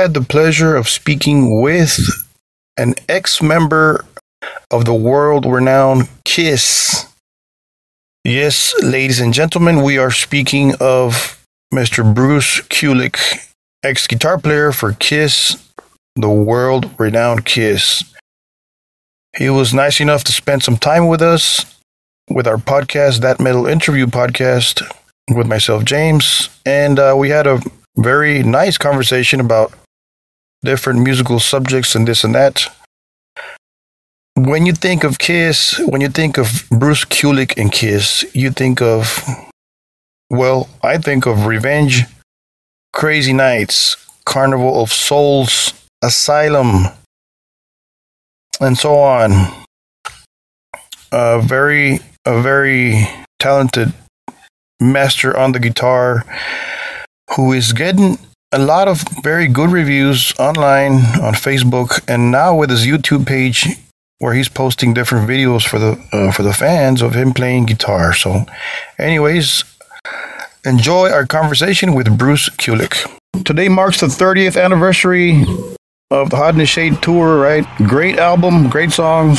had the pleasure of speaking with an ex member of the world renowned Kiss. Yes, ladies and gentlemen, we are speaking of Mr. Bruce Kulick, ex guitar player for Kiss, the world renowned Kiss. He was nice enough to spend some time with us with our podcast, That Metal Interview podcast, with myself, James. And uh, we had a very nice conversation about different musical subjects and this and that. When you think of Kiss, when you think of Bruce Kulick and Kiss, you think of, well, I think of Revenge, Crazy Nights, Carnival of Souls, Asylum, and so on. A very, a very talented master on the guitar who is getting a lot of very good reviews online on Facebook and now with his YouTube page where he's posting different videos for the uh, for the fans of him playing guitar. So, anyways, enjoy our conversation with Bruce Kulick. Today marks the 30th anniversary of the Hot in the Shade tour, right? Great album, great songs.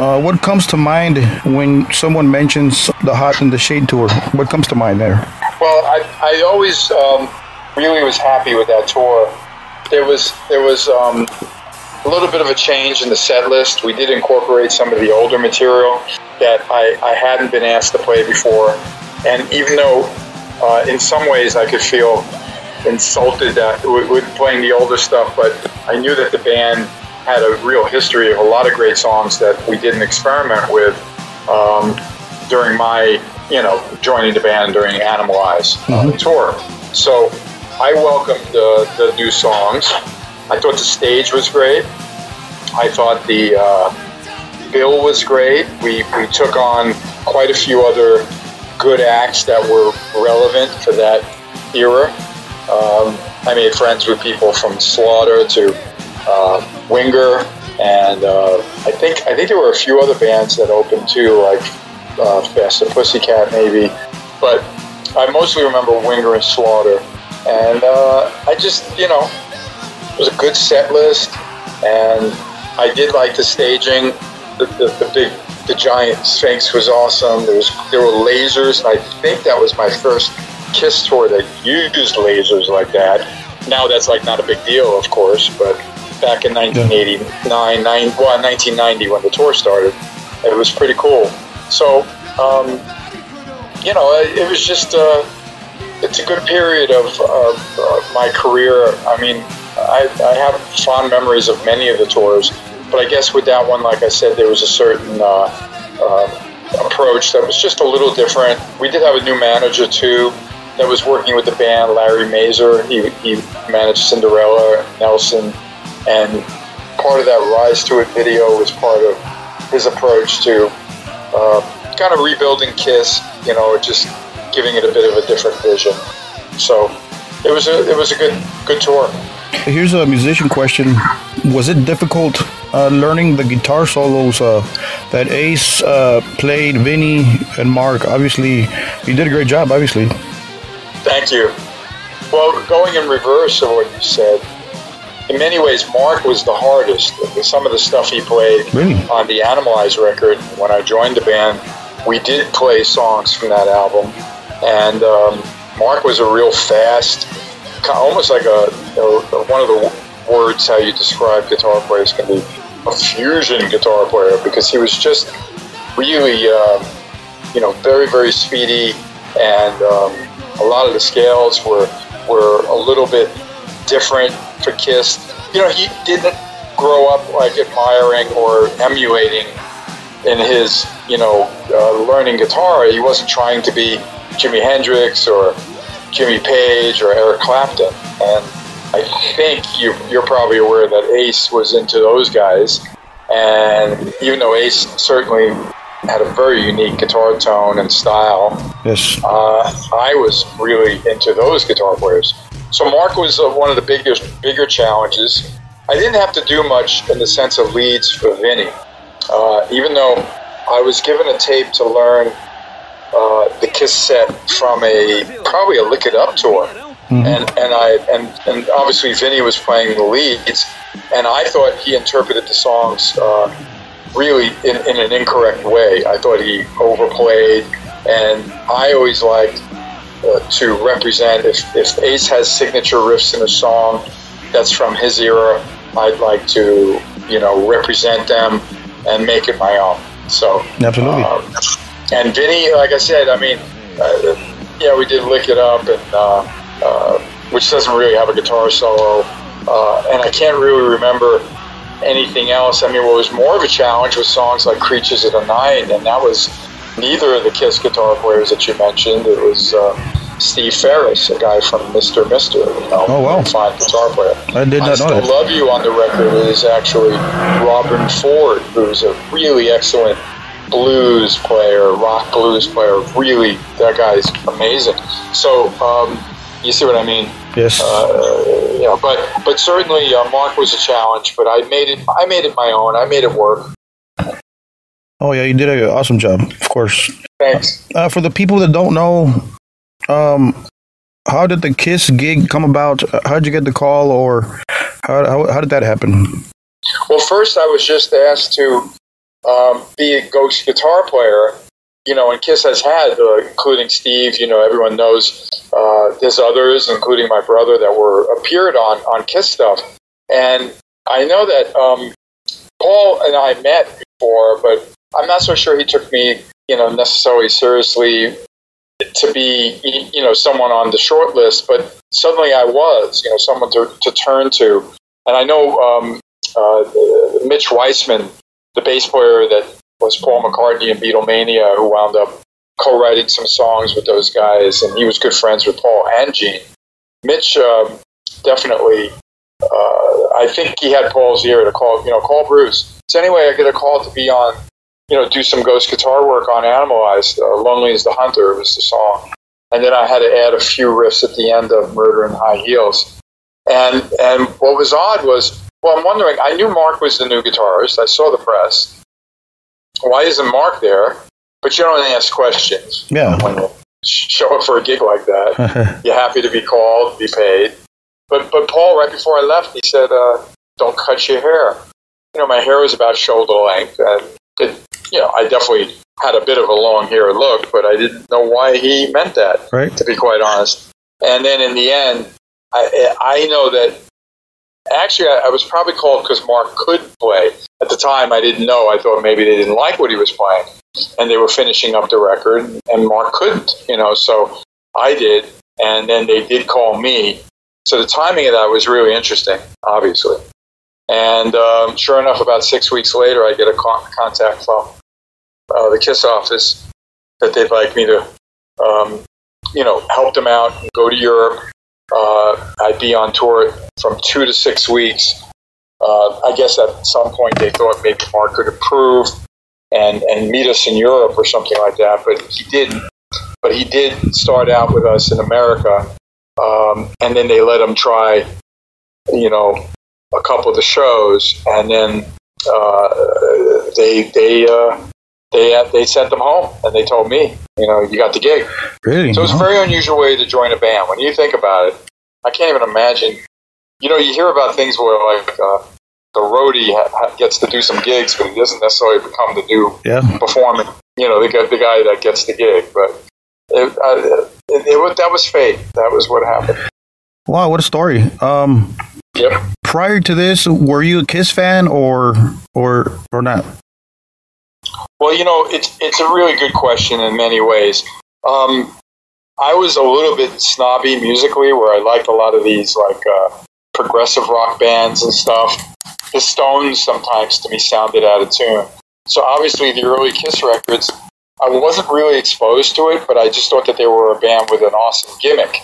Uh, what comes to mind when someone mentions the Hot in the Shade tour? What comes to mind there? Well, I, I always um, really was happy with that tour. There was there was um, a little bit of a change in the set list. We did incorporate some of the older material that I, I hadn't been asked to play before, and even though uh, in some ways I could feel insulted that with, with playing the older stuff, but I knew that the band had a real history of a lot of great songs that we didn't experiment with um, during my, you know, joining the band during Animalize uh, mm-hmm. tour. So I welcomed uh, the new songs. I thought the stage was great. I thought the uh, bill was great. We, we took on quite a few other good acts that were relevant for that era. Um, I made friends with people from Slaughter to uh, Winger, and uh, I think I think there were a few other bands that opened too, like uh, Faster Pussycat maybe. But I mostly remember Winger and Slaughter, and uh, I just you know it was a good set list, and I did like the staging. The, the, the big the giant sphinx was awesome. There was there were lasers. I think that was my first Kiss tour that used lasers like that. Now that's like not a big deal, of course, but back in 1989, nine, well, 1990 when the tour started. It was pretty cool. So, um, you know, it, was just uh, it's a good period of, of uh, my career. I mean, I, I, have fond memories of many of the tours, but I guess with that one, like I said, there was a certain uh, uh approach that was just a little different. We did have a new manager too that was working with the band, Larry Mazer. He, he managed Cinderella, Nelson, and part of that Rise to It video was part of his approach to uh, kind of rebuilding Kiss, you know, just giving it a bit of a different vision. So it was a it was a good good tour. Here's a musician question: Was it difficult uh, learning the guitar solos uh, that Ace uh, played, Vinny and Mark? Obviously, you did a great job. Obviously. Thank you. Well, going in reverse of what you said, in many ways, Mark was the hardest. Some of the stuff he played really? on the Animalize record when I joined the band, we did play songs from that album. And um, Mark was a real fast, almost like a, a, one of the words how you describe guitar players can be a fusion guitar player because he was just really, um, you know, very, very speedy. And um, a lot of the scales were, were a little bit different for Kiss. You know, he didn't grow up like admiring or emulating in his, you know, uh, learning guitar. He wasn't trying to be Jimi Hendrix or Jimmy Page or Eric Clapton. And I think you, you're probably aware that Ace was into those guys. And even though Ace certainly had a very unique guitar tone and style, yes, uh, I was really into those guitar players. So Mark was uh, one of the biggest, bigger challenges. I didn't have to do much in the sense of leads for Vinny, uh, even though I was given a tape to learn uh, the Kiss set from a probably a Lick It Up tour and and I and and obviously Vinny was playing the leads, and I thought he interpreted the songs uh, really in, in an incorrect way. I thought he overplayed, and I always liked uh, to represent if if Ace has signature riffs in a song that's from his era, I'd like to you know represent them and make it my own. So Absolutely. um, and Vinny, like I said, I mean, uh, yeah, we did lick it up, and uh, uh, which doesn't really have a guitar solo, uh, and I can't really remember anything else. I mean, what was more of a challenge was songs like "Creatures of the Night," and that was neither of the Kiss guitar players that you mentioned. It was uh, Steve Farris, a guy from Mister Mister. You know, Oh, wow. a fine guitar player. I did I not know Still that. Love You on the record is actually Robben Ford, who's a really excellent blues player, rock blues player. Really, that guy's amazing. So, um, you see what I mean? Yes. Uh, yeah, but but certainly uh, Mark was a challenge, but I made it. I made it my own. I made it work. oh yeah, you did an awesome job. Of course. Thanks. Uh, for the people that don't know, um, how did the Kiss gig come about? How did you get the call, or how how, how did that happen? Well, first I was just asked to um, be a ghost guitar player. You know, and Kiss has had, uh, including Steve. You know, everyone knows uh, there's others, including my brother, that were appeared on on Kiss stuff. And I know that um, Paul and I met before, but I'm not so sure he took me, you know, necessarily seriously to be, you know, someone on the short list. But suddenly I was, you know, someone to, to turn to. And I know um, uh, Mitch Weissman, the bass player that was Paul McCartney in Beatlemania, who wound up co-writing some songs with those guys, and he was good friends with Paul and Gene. Mitch um, definitely, uh, I think he had Paul's ear to call, you know, call Bruce. So anyway, I get a call to be on, you know, do some ghost guitar work on Animalized. Uh, Lonely is the Hunter was the song, and then I had to add a few riffs at the end of Murder in High Heels. And and what was odd was, well, I'm wondering. I knew Mark was the new guitarist. I saw the press. Why isn't Mark there? But you don't ask questions Yeah. when you show up for a gig like that. You're happy to be called, be paid. But but Paul, right before I left, he said, uh, "Don't cut your hair." You know, my hair was about shoulder length, and it, you know, I definitely had a bit of a long hair look, but I didn't know why he meant that right. to be quite honest. And then in the end, I, I know that actually I, I was probably called because Mark could play. At the time, I didn't know. I thought maybe they didn't like what he was playing, and they were finishing up the record, and Mark couldn't. You know, so I did, and then they did call me. So the timing of that was really interesting, obviously. And um, sure enough, about six weeks later, I get a con- contact from uh, the KISS office that they'd like me to um, you know, help them out, and go to Europe. Uh, I'd be on tour from two to six weeks. Uh, I guess at some point they thought maybe Mark could improve and, and meet us in Europe or something like that, but he didn't. But he did start out with us in America, um, and then they let him try, you know, a couple of the shows, and then uh, they they uh, they they sent them home, and they told me, you know, you got the gig. Really? So it's a very unusual way to join a band. When you think about it, I can't even imagine. You know, you hear about things where like uh, the roadie ha- ha- gets to do some gigs, but he doesn't necessarily become the new yeah. performing. You know, the, guy- the guy that gets the gig. But it, uh, it, it, that was fate. That was what happened. Wow, what a story. Um, Yep. prior to this, were you a Kiss fan or or or not? Well, you know, it's it's a really good question in many ways. Um, I was a little bit snobby musically, where I liked a lot of these like uh, progressive rock bands and stuff. The Stones sometimes to me sounded out of tune. So obviously, the early Kiss records, I wasn't really exposed to it, but I just thought that they were a band with an awesome gimmick.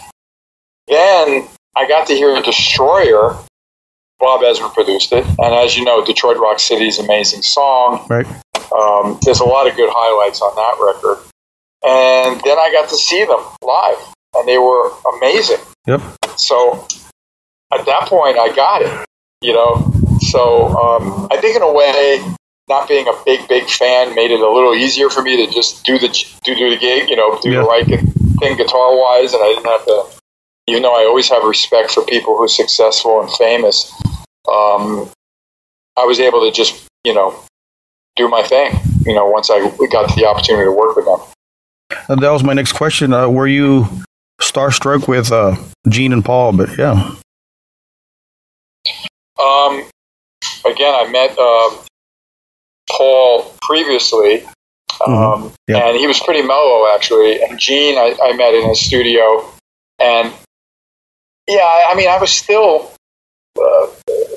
Then I got to hear Destroyer. Bob Ezrin produced it, and as you know, Detroit Rock City's amazing song. Right. Um, there's a lot of good highlights on that record. And then I got to see them live, and they were amazing. Yep. So at that point, I got it, you know. So um, I think, in a way, not being a big, big fan made it a little easier for me to just do the do, do the gig, you know, do Yeah. the right thing guitar wise, and I didn't have to, even though I always have respect for people who are successful and famous, um, I was able to just, you know, do my thing, you know, once I got the opportunity to work with them. And that was my next question. Uh, were you starstruck with uh, Gene and Paul? But yeah. Um, again, I met uh, Paul previously, um, mm-hmm. yep. and he was pretty mellow actually. And Gene, I, I met in his studio, and yeah, I, I mean, I was still uh,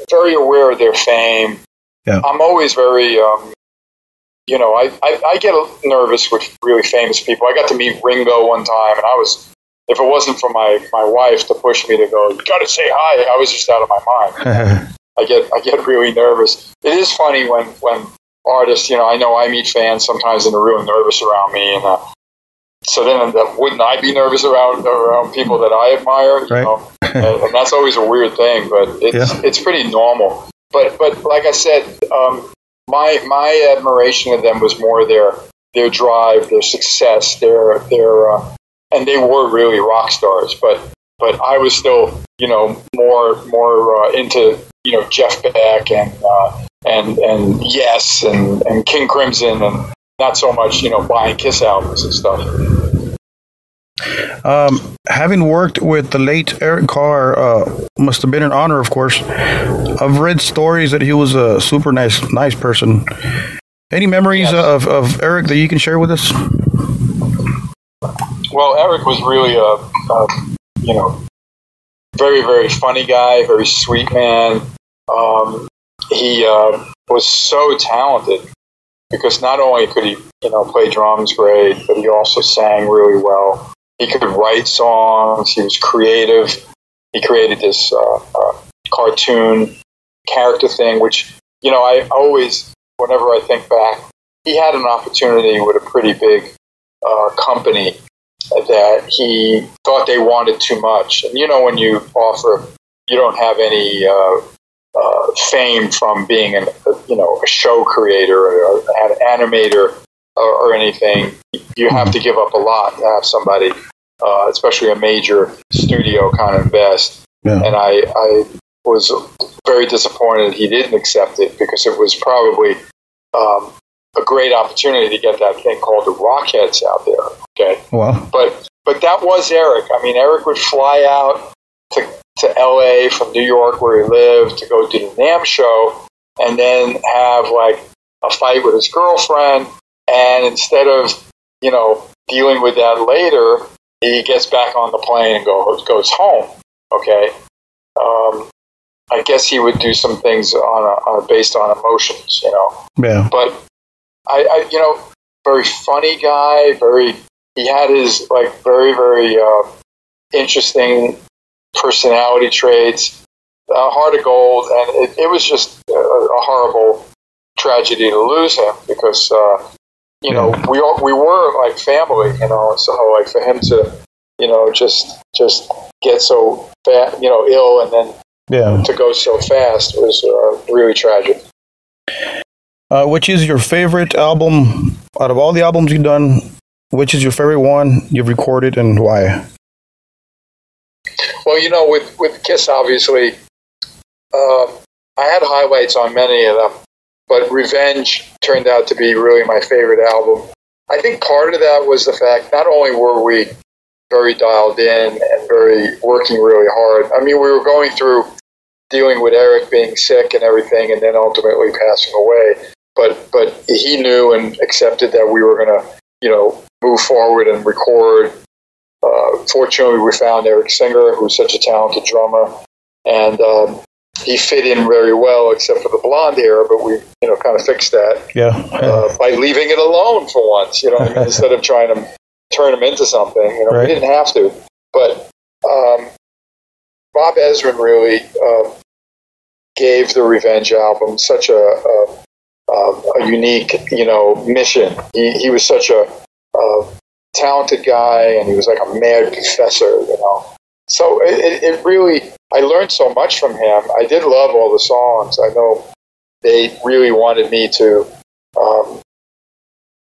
very aware of their fame. Yeah. I'm always very, um, you know, I, I, I get nervous with really famous people. I got to meet Ringo one time, and I was, if it wasn't for my, my wife to push me to go, you got to say hi, I was just out of my mind. I get I get really nervous. It is funny when when artists, you know, I know I meet fans sometimes and they're really nervous around me, and uh, so then wouldn't I be nervous around around people that I admire? You right. know, and, and, that's always a weird thing, but it's yeah. it's pretty normal. But but like I said, um, my my admiration of them was more their their drive, their success, their their uh, and they were really rock stars. But but I was still you know more more uh, into you know Jeff Beck and uh, and and Yes and and King Crimson and not so much you know buying Kiss albums and stuff. Um, having worked with the late Eric Carr, uh, must have been an honor, of course. I've read stories that he was a super nice, nice person. Any memories yes. of, of Eric that you can share with us? Well, Eric was really a, a you know very very funny guy, very sweet man. Um, he uh, was so talented because not only could he you know play drums great, but he also sang really well. He could write songs. He was creative. He created this uh, uh, cartoon character thing, which you know I always, whenever I think back, he had an opportunity with a pretty big uh, company that he thought they wanted too much. And you know, when you offer, you don't have any uh, uh, fame from being an, a, you know a show creator or an animator or, or, anything. You have to give up a lot to have somebody, uh, especially a major studio, kind of invest. Yeah. And I, I was very disappointed he didn't accept it because it was probably um, a great opportunity to get that thing called the Rockheads out there. Okay. Well, but but that was Eric. I mean, Eric would fly out to to L.A. from New York, where he lived, to go do the NAMM show, and then have like a fight with his girlfriend. And instead of you know dealing with that later, he gets back on the plane and goes goes home. Okay. Um, I guess he would do some things on, a, on a, based on emotions, you know. Yeah. But I, I, you know, very funny guy. Very, he had his like very, very uh, interesting personality traits. Uh, heart of gold, and it, it was just a, a, horrible tragedy to lose him because uh, you know we all, we were like family, you know. So like for him to you know just just get so fat, you know, ill, and then yeah. to go so fast was uh, really tragic. Uh, which is your favorite album out of all the albums you've done? Which is your favorite one you've recorded and why? Well, you know, with with Kiss, obviously, uh, I had highlights on many of them, but Revenge turned out to be really my favorite album. I think part of that was the fact not only were we very dialed in and very working really hard. I mean, we were going through dealing with Eric being sick and everything, and then ultimately passing away but but he knew and accepted that we were going to you know move forward and record. Uh, fortunately, we found Eric Singer, who's such a talented drummer, and um, he fit in very well, except for the blonde hair. But we, you know, kind of fixed that. Yeah. uh, by leaving it alone for once, you know, I mean, instead of trying to turn him into something. You know, right. we didn't have to. But um, Bob Ezrin really uh, gave the Revenge album such a, a uh, a unique, you know, mission. He, he was such a, a, talented guy, and he was like a mad professor, you know. So it, it really, I learned so much from him. I did love all the songs. I know they really wanted me to um,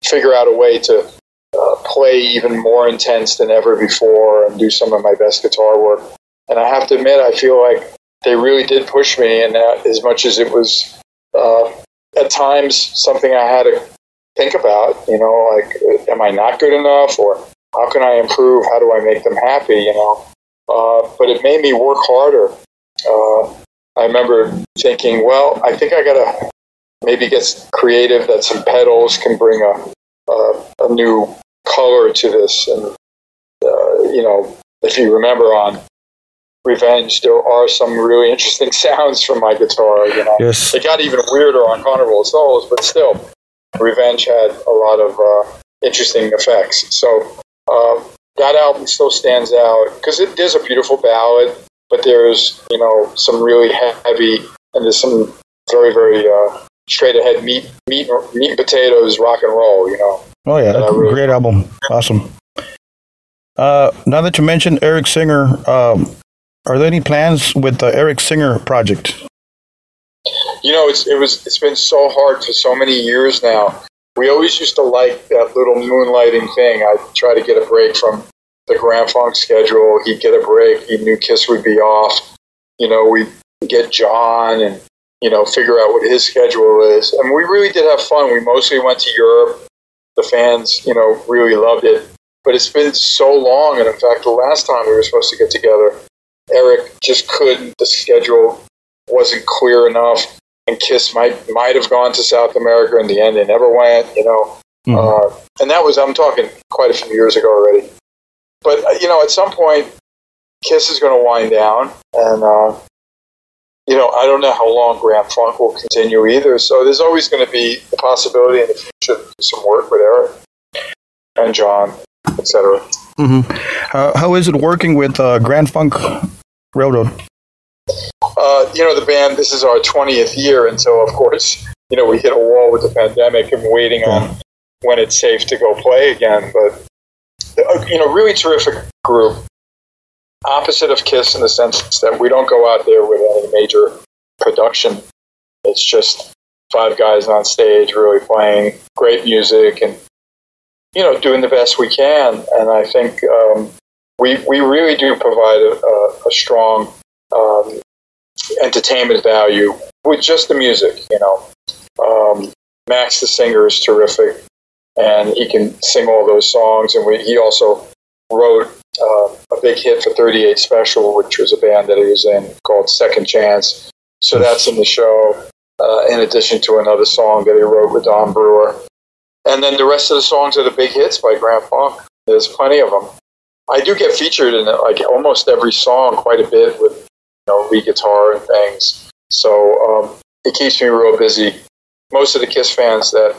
figure out a way to uh, play even more intense than ever before and do some of my best guitar work. And I have to admit, I feel like they really did push me And that as much as it was uh, at times something I had to think about, you know, like, am I not good enough or how can I improve? How do I make them happy, you know? Uh, but it made me work harder. Uh, I remember thinking, well, I think I got to maybe get creative that some pedals can bring a, a, a new color to this. And, uh, you know, if you remember on Revenge, there are some really interesting sounds from my guitar. You know, Yes. it got even weirder on Carnival of Souls, but still, Revenge had a lot of uh, interesting effects. So uh, that album still stands out because it is a beautiful ballad, but there's you know some really heavy and there's some very very uh, straight ahead meat meat meat and potatoes rock and roll. You know, Oh yeah, that's a really. great album. Awesome. Uh, now that you mentioned Eric Singer, um, are there any plans with the Eric Singer project? You know, it's it was it's been so hard for so many years now. We always used to like that little moonlighting thing. I'd try to get a break from the Grand Funk schedule. He'd get a break. He knew Kiss would be off. You know, we'd get John and you know figure out what his schedule is. And we really did have fun. We mostly went to Europe. The fans, you know, really loved it. But it's been so long. And in fact, the last time we were supposed to get together, Eric just couldn't. The schedule wasn't clear enough and Kiss might might have gone to South America in the end. They never went, you know. Mhm. Uh, and that was I'm talking quite a few years ago already. But uh, you know, at some point, Kiss is going to wind down, and uh, you know, I don't know how long Grand Funk will continue either. So there's always going to be the possibility in the future to do some work with Eric and John, etc. hmm Uh, how is it working with uh, Grand Funk Railroad? Uh, you know, the band, this is our 20th year, and so, of course, you know, we hit a wall with the pandemic and waiting on when it's safe to go play again. But, uh, you know, really terrific group. Opposite of Kiss in the sense that we don't go out there with any major production. It's just five guys on stage really playing great music and, you know, doing the best we can. And I think um, we, we really do provide a, a, a strong um, entertainment value with just the music. You know, um, Max the singer is terrific, and he can sing all those songs. And we, he also wrote uh, a big hit for 38 Special, which was a band that he was in called Second Chance. So that's in the show, uh, in addition to another song that he wrote with Don Brewer. And then the rest of the songs are the big hits by Grand Funk. There's plenty of them. I do get featured in like almost every song quite a bit with you know lead guitar and things. So um, it keeps me real busy. Most of the Kiss fans that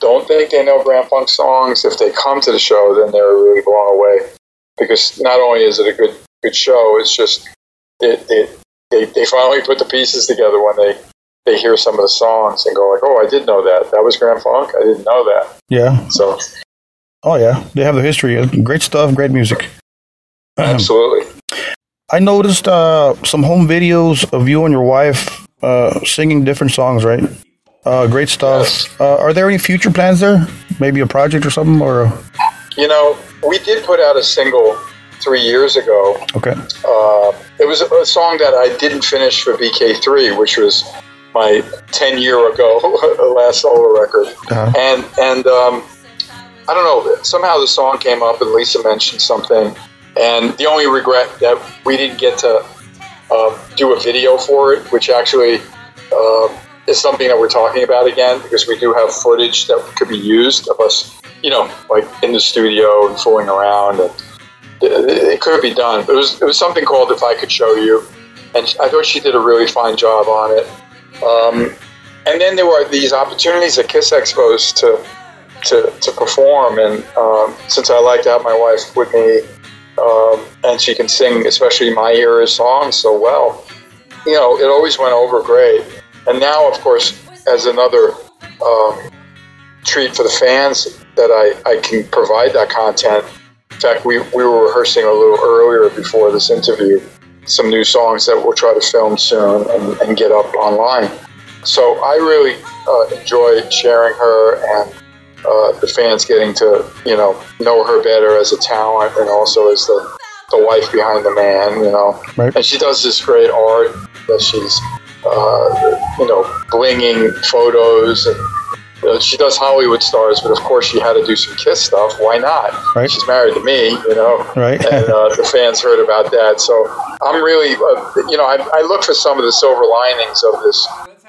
don't think they know Grand Funk songs, if they come to the show, then they're really blown away because not only is it a good good show, it's just it, it, they they finally put the pieces together when they they hear some of the songs and go like, oh, I did know that. That was Grand Funk. I didn't know that. Yeah. So Oh yeah, they have the history. Great stuff. Great music. absolutely. I noticed uh, some home videos of you and your wife uh, singing different songs, right? Uh, great stuff. Uh, are there any future plans there? Maybe a project or something? Or You know, we did put out a single three years ago okay, uh, it was a, a song that I didn't finish for BK3, which was my 10 year ago last solo record. Uh-huh. And and um, I don't know, somehow the song came up and Lisa mentioned something. And the only regret that we didn't get to um, do a video for it, which actually um is something that we're talking about again because we do have footage that could be used of us, you know, like in the studio and fooling around and it, it could be done. It was it was something called "If I Could Show You," and I thought she did a really fine job on it. Um, and then there were these opportunities at Kiss Expos to to, to perform, and um, since I like to have my wife with me, um, and she can sing, especially my era songs so well, you know, it always went over great. And now, of course, as another um, treat for the fans that I, I can provide that content. In fact, we, we were rehearsing a little earlier before this interview some new songs that we'll try to film soon and, and get up online. So I really uh, enjoy sharing her and uh, the fans getting to you know know her better as a talent and also as the the wife behind the man, you know. Right. And she does this great art that she's uh, you know blinging photos and. uh, she does Hollywood stars, but of course she had to do some Kiss stuff. Why not? Right. She's married to me, you know Right. and uh, the fans heard about that. So I'm really, uh, you know, I, I look for some of the silver linings of this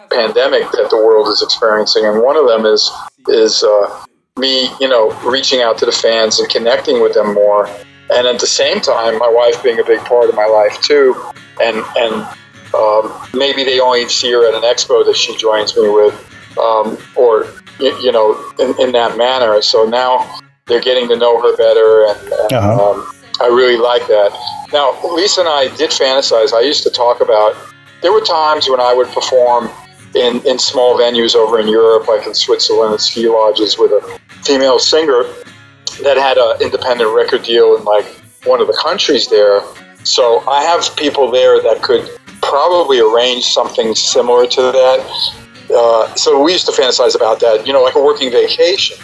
pandemic that the world is experiencing, and one of them is is uh, me, you know, reaching out to the fans and connecting with them more, and at the same time, my wife being a big part of my life too, and and um, maybe they only see her at an expo that she joins me with, um, or you, you know, in, in that manner. So now they're getting to know her better, and, and Uh-huh. um, I really like that. Now, Lisa and I did fantasize. I used to talk about. There were times when I would perform in, in small venues over in Europe, like in Switzerland ski lodges, with a female singer that had an independent record deal in like one of the countries there. So I have people there that could probably arrange something similar to that. Uh, so we used to fantasize about that, you know, like a working vacation.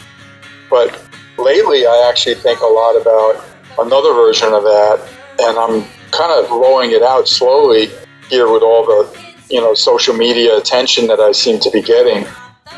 But lately, I actually think a lot about another version of that, and I'm kind of rolling it out slowly here with all the, you know, social media attention that I seem to be getting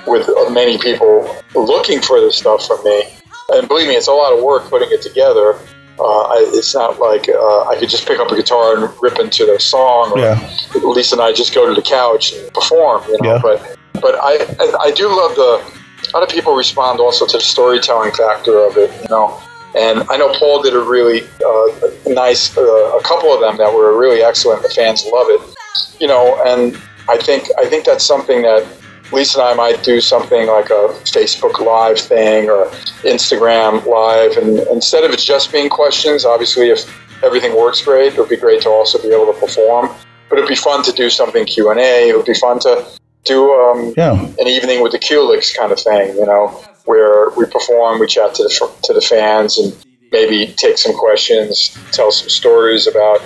with many people looking for this stuff from me. And believe me, it's a lot of work putting it together. Uh, I, it's not like uh, I could just pick up a guitar and rip into the song, or Yeah. Lisa and I just go to the couch and perform. You know, Yeah. but but I I- I do love the a lot of people respond also to the storytelling factor of it. You know, and I know Paul did a really uh, nice uh, a couple of them that were really excellent. The fans love it. You know, and I think I think that's something that Lisa and I might do something like a Facebook Live thing or Instagram Live, and instead of it just being questions, obviously if everything works great, it would be great to also be able to perform. But it'd be fun to do something Q and A. It would be fun to do um, Yeah. an evening with the Kulicks kind of thing, you know, where we perform, we chat to the to the fans, and maybe take some questions, tell some stories about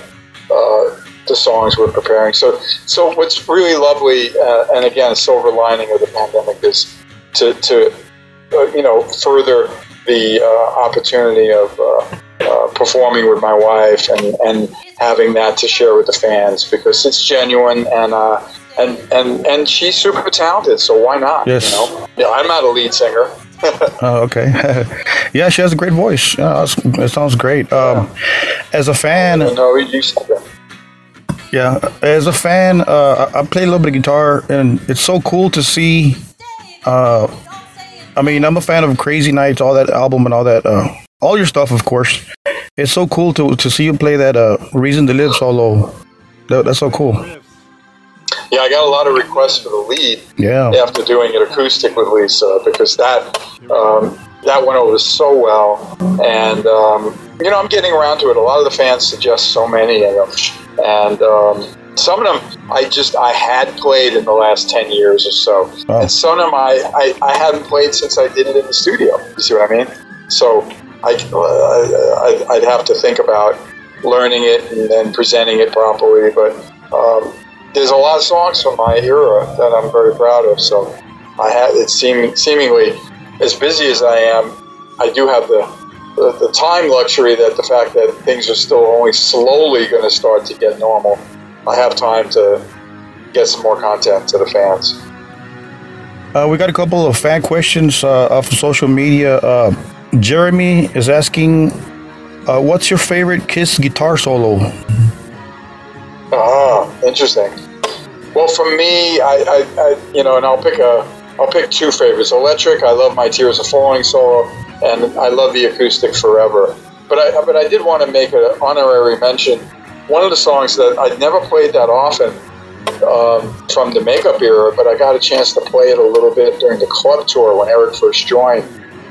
uh, the songs we're preparing. So, so what's really lovely, uh, and again, a silver lining of the pandemic is to to uh, you know further the uh, opportunity of. Uh, uh, performing with my wife and, and having that to share with the fans because it's genuine and uh, and and and she's super talented so why not Yes. you know yeah i'm not a lead singer Oh, okay. yeah, she has a great voice. Yeah, it sounds great. Um, as a fan, no you said that. Yeah, as a fan, uh, I play a little bit of guitar, and it's so cool to see. Uh, I mean, I'm a fan of Crazy Nights, all that album, and all that, uh, all your stuff, of course. It's so cool to to see you play that uh, "Reason to Live" solo. That, that's so cool. yeah i got a lot of requests for the lead Yeah. after doing it acoustic with lisa because that um, that went over so well and um, you know i'm getting around to it a lot of the fans suggest so many of them and um, some of them I just I had played in the last ten years or so, Wow. and some of them I, I, I hadn't played since I did it in the studio. You see what I mean? So I uh, I'd, I'd have to think about learning it and then presenting it properly. But um, there's a lot of songs from my era that I'm very proud of. So I had it seem, seemingly as busy as I am, I do have the, the the time luxury that the fact that things are still only slowly going to start to get normal. I have time to get some more content to the fans. Uh, we got a couple of fan questions uh, off of social media. Uh, Jeremy is asking, uh, "What's your favorite Kiss guitar solo?" Ah, interesting. Well, for me, I, I, I, you know, and I'll pick a, I'll pick two favorites. Electric, I love my Tears Are Falling solo, and I love the acoustic Forever. But I, but I did want to make an honorary mention. One of the songs that I'd never played that often um, from the makeup era, but I got a chance to play it a little bit during the club tour when Eric first joined,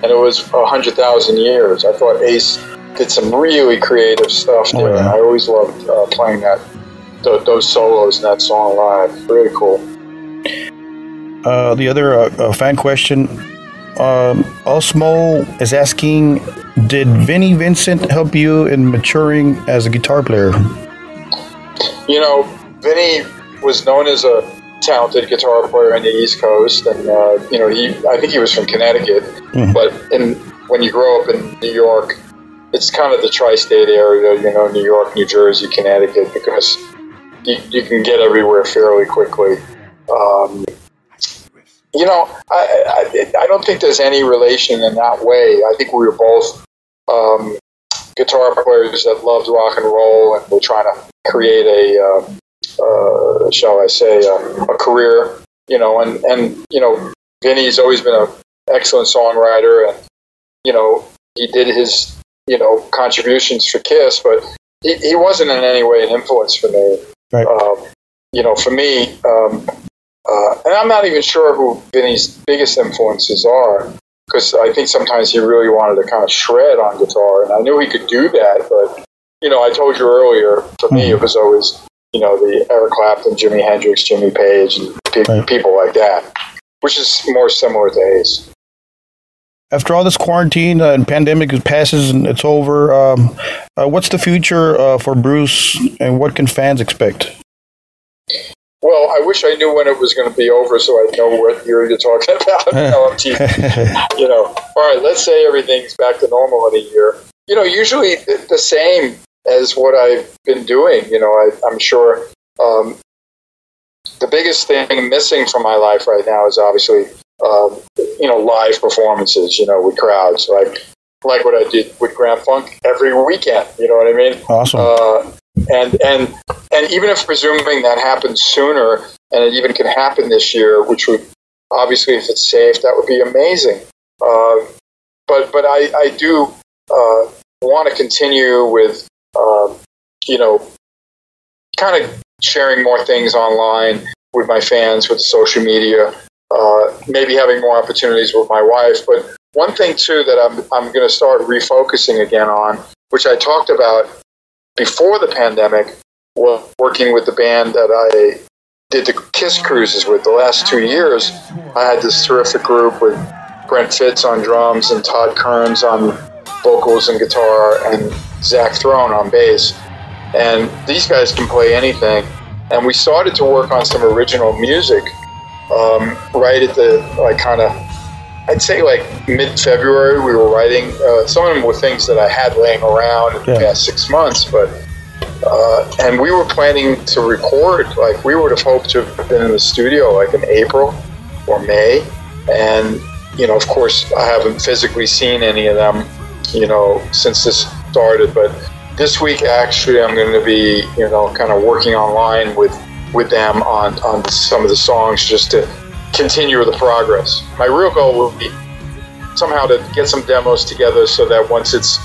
and it was a hundred thousand years. I thought Ace did some really creative stuff Oh, there. yeah. I always loved uh, playing that th- those solos in that song live. Really cool. Uh, the other uh, uh, fan question, um, Osmo is asking, "Did Vinnie Vincent help you in maturing as a guitar player?" You know, Vinnie was known as a talented guitar player in the East Coast, and uh, you know, he I think he was from Connecticut, Mhm. but in when you grow up in New York, it's kind of the tri-state area, you know, New York, New Jersey, Connecticut, because you, you can get everywhere fairly quickly. Um, you know, I, I I don't think there's any relation in that way. I think we were both um, guitar players that loved rock and roll, and we're trying to create a, uh, uh, shall I say, uh, a career. You know, and and you know, Vinny's always been an excellent songwriter, and you know, he did his you know contributions for Kiss, but he, he wasn't in any way an influence for me. Right. Um, you know, for me, um, I'm not even sure who Vinny's biggest influences are because I think sometimes he really wanted to kind of shred on guitar, and I knew he could do that. But you know, I told you earlier, for me, it was always you know the Eric Clapton, Jimi Hendrix, Jimmy Page, and pe- Right. people like that, which is more similar to Ace. After all this quarantine uh, and pandemic passes and it's over, um, uh, what's the future uh, for Bruce, and what can fans expect? Well, I wish I knew when it was going to be over, so I'd know what year you're talking about. no, I'm teasing. you know, all right, let's say everything's back to normal in a year. You know, usually the same as what I've been doing. You know, I, I'm sure um, the biggest thing missing from my life right now is obviously, um, you know, live performances, you know, with crowds. Like, like what I did with Grand Funk every weekend. You know what I mean? awesome. Uh, and and and even if presuming that happens sooner, and it even can happen this year, which would obviously, if it's safe, that would be amazing. Uh, but but I I do uh, want to continue with um, you know kind of sharing more things online with my fans with social media. Uh, maybe having more opportunities with my wife, but one thing too that I'm I'm going to start refocusing again on, which I talked about before the pandemic was working with the band that I did the Kiss cruises with the last two years. I had this terrific group with Brent Fitz on drums and Todd Kearns on vocals and guitar and Zach Throne on bass. And these guys can play anything. And we started to work on some original music um, right at the like kind of I'd say like mid February, we were writing. Uh, some of them were things that I had laying around in the past six months, but uh, and we were planning to record. Like we would have hoped to have been in the studio like in April or May, and you know, of course, I haven't physically seen any of them, you know, since this started. But this week, actually, I'm going to be, you know, kind of working online with with them on on some of the songs just to continue the progress. My real goal will be somehow to get some demos together so that once it's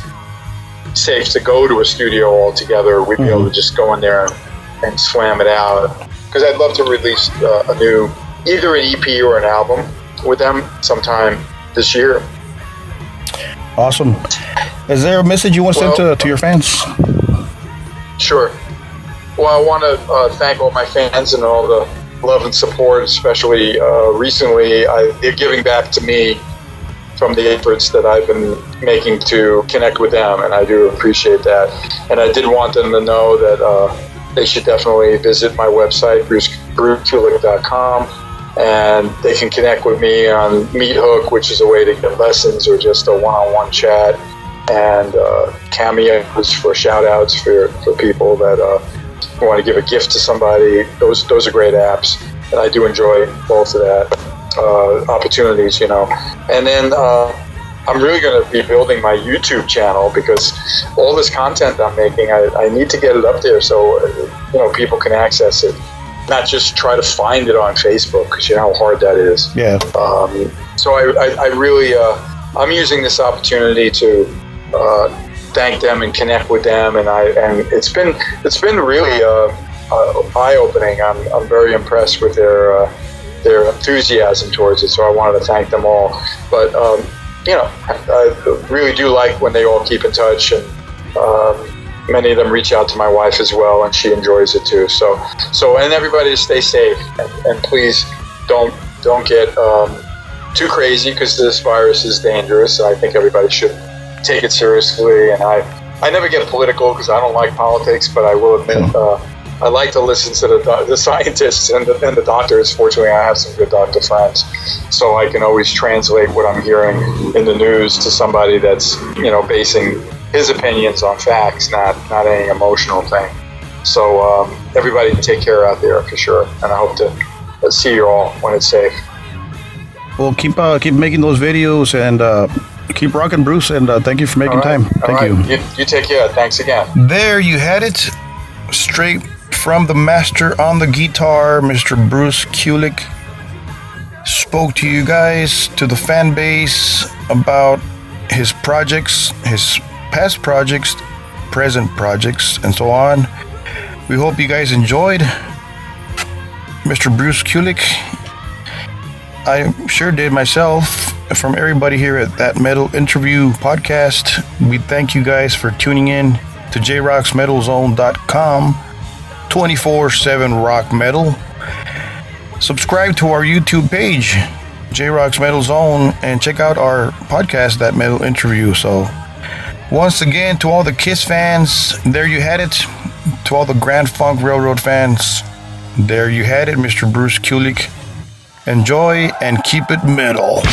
safe to go to a studio all together, we'd be able to just go in there and, and slam it out. Because I'd love to release uh, a new, either an EP or an album with them sometime this year. Awesome. Is there a message you want to send to, to your fans? Sure. Well, I want to uh, thank all my fans and all the love and support, especially uh, recently. I, they're giving back to me from the efforts that I've been making to connect with them, and I do appreciate that. And I did want them to know that uh, they should definitely visit my website, bruce, brucekulick.com, and they can connect with me on Meethook, which is a way to get lessons or just a one-on-one chat and uh, cameos for shout outs for, for people that uh, want to give a gift to somebody. Those those are great apps, and I do enjoy both of that uh, opportunities, you know. And then uh, I'm really going to be building my YouTube channel because all this content I'm making, I, I need to get it up there so uh, you know people can access it, not just try to find it on Facebook because you know how hard that is. Yeah. Um, so I, I, I really, uh, I'm using this opportunity to uh, thank them and connect with them, and I and it's been it's been really uh, uh, eye opening. I'm, I'm very impressed with their uh, their enthusiasm towards it. So I wanted to thank them all. But um, you know, I really do like when they all keep in touch, and um, many of them reach out to my wife as well, and she enjoys it too. So so and everybody stay safe, and, and please don't don't get um, too crazy because this virus is dangerous. I think everybody should take it seriously. And I, I never get political because I don't like politics, but I will admit uh, I like to listen to the, the scientists and the, and the doctors. Fortunately, I have some good doctor friends, so I can always translate what I'm hearing in the news to somebody that's you know basing his opinions on facts, not not any emotional thing. So um, everybody take care out there for sure, and I hope to see you all when it's safe. Well, keep uh, keep making those videos and uh, keep rocking, Bruce. And uh, thank you for making All right. time. All Thank right. you. you. You take care. Thanks again. There you had it, straight from the master on the guitar, Mr. Bruce Kulick. Spoke to you guys, to the fan base about his projects, his past projects, present projects, and so on. We hope you guys enjoyed. Mr. Bruce Kulick, I sure did myself. From everybody here at that Metal Interview podcast, we thank you guys for tuning in to jrocksmetalzone.com 24 7 rock metal. Subscribe to our YouTube page, J Rocks Metal Zone, and check out our podcast, That Metal Interview. So, once again, to all the Kiss fans, there you had it. To all the Grand Funk Railroad fans, there you had it, Mr. Bruce Kulick. Enjoy and keep it metal.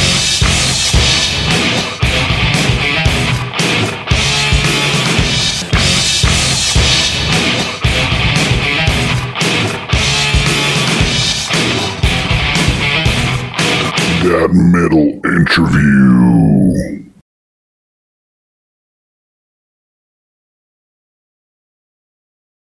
That metal interview.